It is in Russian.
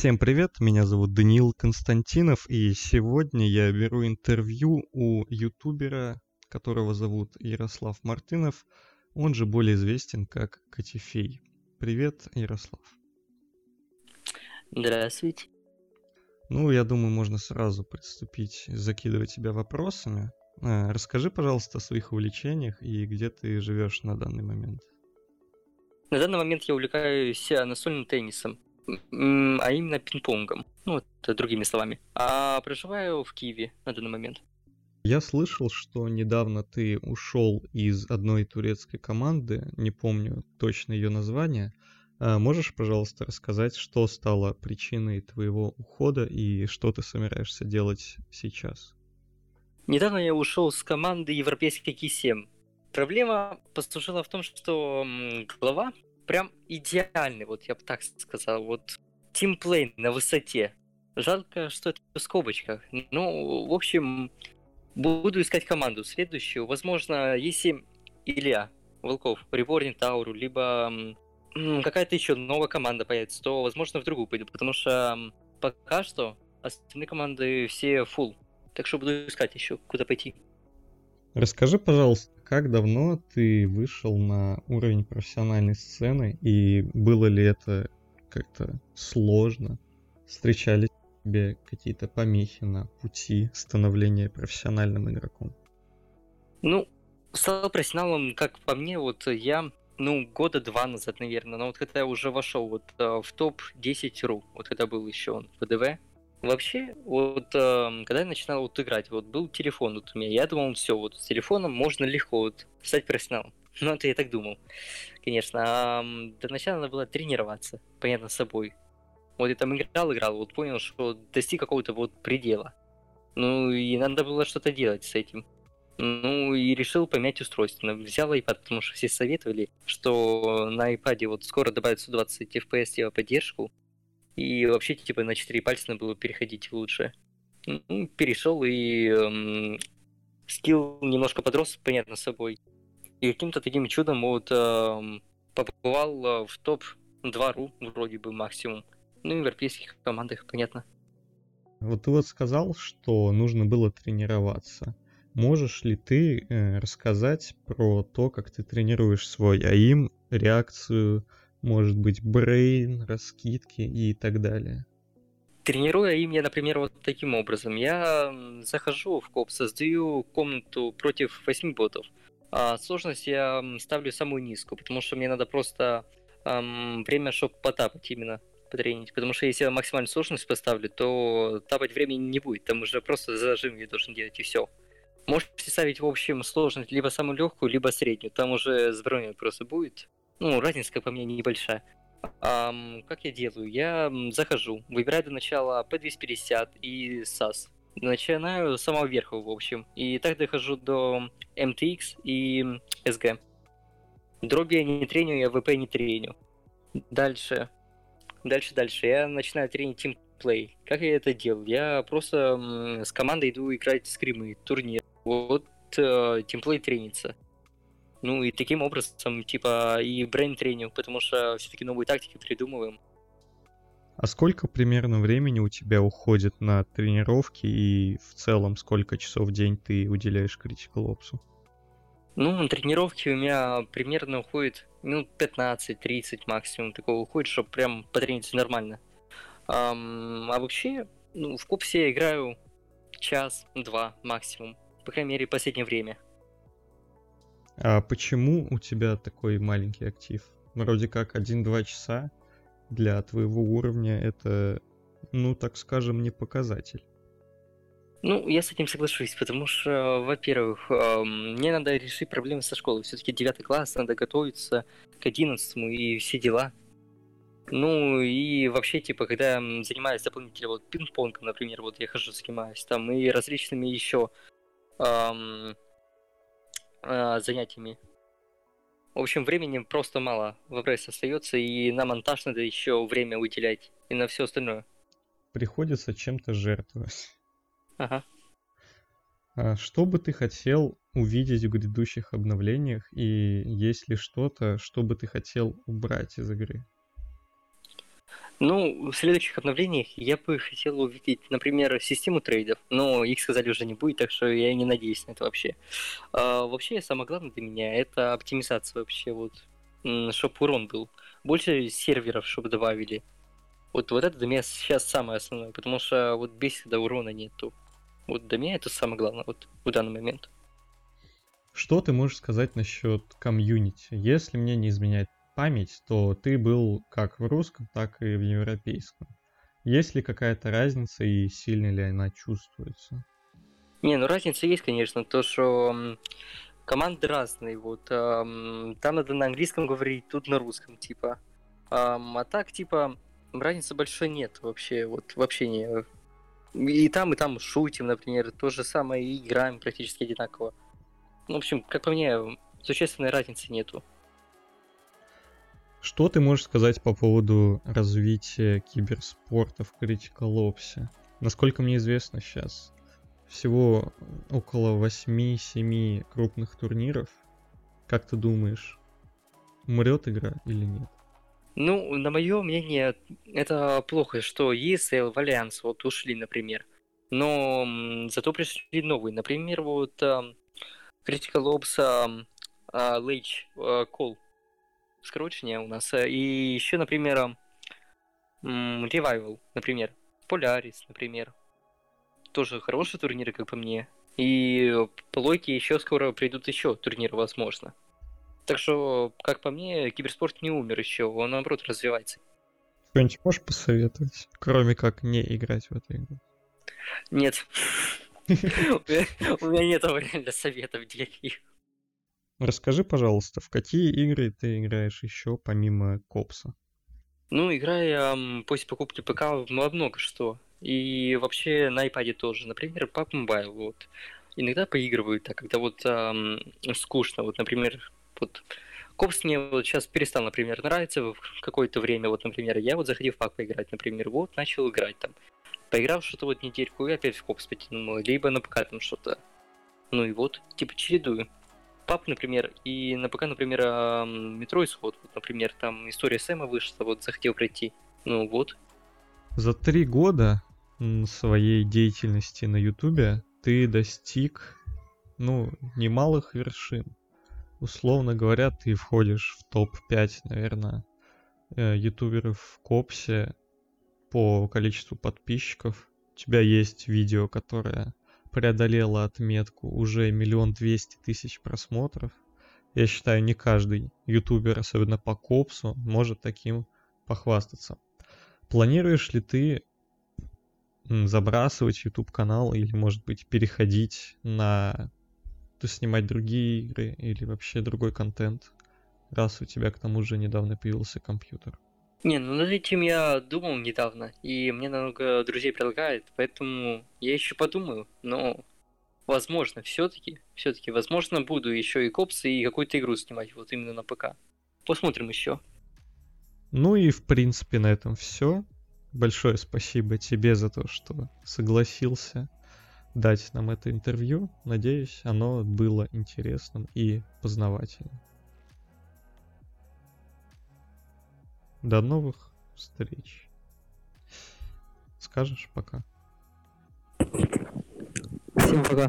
Всем привет, меня зовут Даниил Константинов, и сегодня я беру интервью у ютубера, которого зовут Ярослав Мартынов, он же более известен как Катифей. Привет, Ярослав. Здравствуйте. Ну, я думаю, можно сразу приступить, закидывать тебя вопросами. А, расскажи, пожалуйста, о своих увлечениях и где ты живешь на данный момент. На данный момент я увлекаюсь э, настольным теннисом, а именно пинг-понгом, ну, это другими словами. А проживаю в Киеве на данный момент. Я слышал, что недавно ты ушел из одной турецкой команды, не помню точно ее название. А можешь, пожалуйста, рассказать, что стало причиной твоего ухода и что ты собираешься делать сейчас? Недавно я ушел с команды Европейской Ки-7. Проблема послужила в том, что глава прям идеальный, вот я бы так сказал. Вот тимплей на высоте. Жалко, что это в скобочках. Ну, в общем, буду искать команду следующую. Возможно, если Илья Волков реборнит Тауру, либо какая-то еще новая команда появится, то, возможно, в другую пойду, потому что пока что остальные команды все full. Так что буду искать еще, куда пойти. Расскажи, пожалуйста, как давно ты вышел на уровень профессиональной сцены и было ли это как-то сложно? Встречались тебе какие-то помехи на пути становления профессиональным игроком? Ну, стал профессионалом, как по мне, вот я, ну, года два назад, наверное, но вот когда я уже вошел вот э, в топ-10 ру, вот когда был еще он в ВДВ, Вообще, вот э, когда я начинал вот играть, вот был телефон вот у меня, я думал, все, вот с телефоном можно легко вот стать профессионалом. Ну, это я так думал, конечно. А до начала надо было тренироваться, понятно, с собой. Вот я там играл, играл, вот понял, что достиг какого-то вот предела. Ну, и надо было что-то делать с этим. Ну, и решил поменять устройство. Взял iPad, потому что все советовали, что на iPad вот скоро добавят 120 FPS его поддержку, и вообще, типа, на четыре пальца надо было переходить лучше. Ну, перешел и эм, скилл немножко подрос, понятно, с собой. И каким-то таким чудом вот эм, побывал э, в топ-2 ру, вроде бы максимум. Ну, и в европейских командах, понятно. Вот ты вот сказал, что нужно было тренироваться. Можешь ли ты э, рассказать про то, как ты тренируешь свой АИМ, реакцию, может быть, брейн, раскидки и так далее. Тренируя им я, например, вот таким образом. Я захожу в коп, создаю комнату против 8 ботов. А сложность я ставлю самую низкую, потому что мне надо просто эм, время, чтобы потапать именно потренить. Потому что если я максимальную сложность поставлю, то тапать времени не будет. Там уже просто зажим я должен делать и все. Можете ставить, в общем, сложность либо самую легкую, либо среднюю. Там уже с броней просто будет. Ну, разница, как по мне, небольшая. Um, как я делаю? Я захожу, выбираю до начала P250 и SAS. Начинаю с самого верха, в общем. И так дохожу до MTX и SG. Дроби я не треню, я ВП не треню. Дальше. Дальше, дальше. Я начинаю тренить тимплей. Как я это делаю? Я просто с командой иду играть скримы, турнир. Вот э, тимплей тренится. Ну и таким образом, типа, и брейн тренинг, потому что все-таки новые тактики придумываем. А сколько примерно времени у тебя уходит на тренировки и в целом сколько часов в день ты уделяешь Critical Ops? Ну, на тренировки у меня примерно уходит минут 15-30 максимум такого уходит, чтобы прям потрениться нормально. Um, а вообще, ну, в копсе я играю час-два максимум. По крайней мере, в последнее время. А почему у тебя такой маленький актив? Вроде как 1-2 часа для твоего уровня это, ну, так скажем, не показатель. Ну, я с этим соглашусь, потому что, во-первых, мне надо решить проблемы со школой. Все-таки 9 класс, надо готовиться к 11 и все дела. Ну и вообще, типа, когда я занимаюсь дополнительно вот пинг-понгом, например, вот я хожу, занимаюсь там, и различными еще э, занятиями. В общем, времени просто мало в ВПС остается, и на монтаж надо еще время выделять, и на все остальное. Приходится чем-то жертвовать. Ага. А что бы ты хотел увидеть в грядущих обновлениях, и есть ли что-то, что бы ты хотел убрать из игры? Ну, в следующих обновлениях я бы хотел увидеть, например, систему трейдов, но их сказали уже не будет, так что я не надеюсь на это вообще. А, вообще, самое главное для меня это оптимизация вообще, вот, чтобы урон был. Больше серверов, чтобы добавили. Вот, вот это для меня сейчас самое основное, потому что вот бесит, когда урона нету. Вот для меня это самое главное вот в данный момент. Что ты можешь сказать насчет комьюнити? Если мне не изменяет память, то ты был как в русском, так и в европейском. Есть ли какая-то разница и сильно ли она чувствуется? Не, ну разница есть, конечно, то, что команды разные, вот, эм, там надо на английском говорить, тут на русском, типа. Эм, а так, типа, разницы большой нет вообще, вот, вообще не. И там, и там шутим, например, то же самое, и играем практически одинаково. Ну, в общем, как по мне, существенной разницы нету. Что ты можешь сказать по поводу развития киберспорта в Critical Ops? Насколько мне известно сейчас, всего около 8-7 крупных турниров. Как ты думаешь, умрет игра или нет? Ну, на мое мнение, это плохо, что ESL, Valiance вот ушли, например. Но зато пришли новые. Например, вот uh, Critical Ops uh, uh, Lage uh, Call скручивание у нас. Э, и еще, например, Revival, например. Polaris, например. Тоже хорошие турниры, как по мне. И по логике еще скоро придут еще турниры, возможно. Так что, как по мне, киберспорт не умер еще, он наоборот развивается. Что-нибудь можешь посоветовать, кроме как не играть в эту игру? Нет. У меня нет реально советов для них. Расскажи, пожалуйста, в какие игры ты играешь еще помимо Копса? Ну, играю после покупки ПК во много что. И вообще на iPad тоже. Например, PUBG Mobile. Вот. Иногда поигрываю так, когда вот эм, скучно. Вот, например, вот Копс мне вот сейчас перестал, например, нравиться в какое-то время. Вот, например, я вот заходил в пак поиграть, например, вот, начал играть там. Поиграл что-то вот недельку и опять в Копс потянул. Либо на ПК там что-то. Ну и вот, типа чередую пап, например, и на ПК, например, метро исход, вот, например, там история Сэма вышла, вот захотел пройти. Ну вот. За три года своей деятельности на Ютубе ты достиг, ну, немалых вершин. Условно говоря, ты входишь в топ-5, наверное, э, ютуберов в Копсе по количеству подписчиков. У тебя есть видео, которое преодолела отметку уже миллион двести тысяч просмотров. Я считаю, не каждый ютубер, особенно по копсу, может таким похвастаться. Планируешь ли ты забрасывать YouTube канал или, может быть, переходить на то снимать другие игры или вообще другой контент, раз у тебя к тому же недавно появился компьютер? Не, ну над этим я думал недавно, и мне много друзей предлагают, поэтому я еще подумаю, но возможно, все-таки, все-таки, возможно, буду еще и копсы, и какую-то игру снимать, вот именно на ПК. Посмотрим еще. Ну и в принципе на этом все. Большое спасибо тебе за то, что согласился дать нам это интервью. Надеюсь, оно было интересным и познавательным. До новых встреч. Скажешь пока. Всем пока.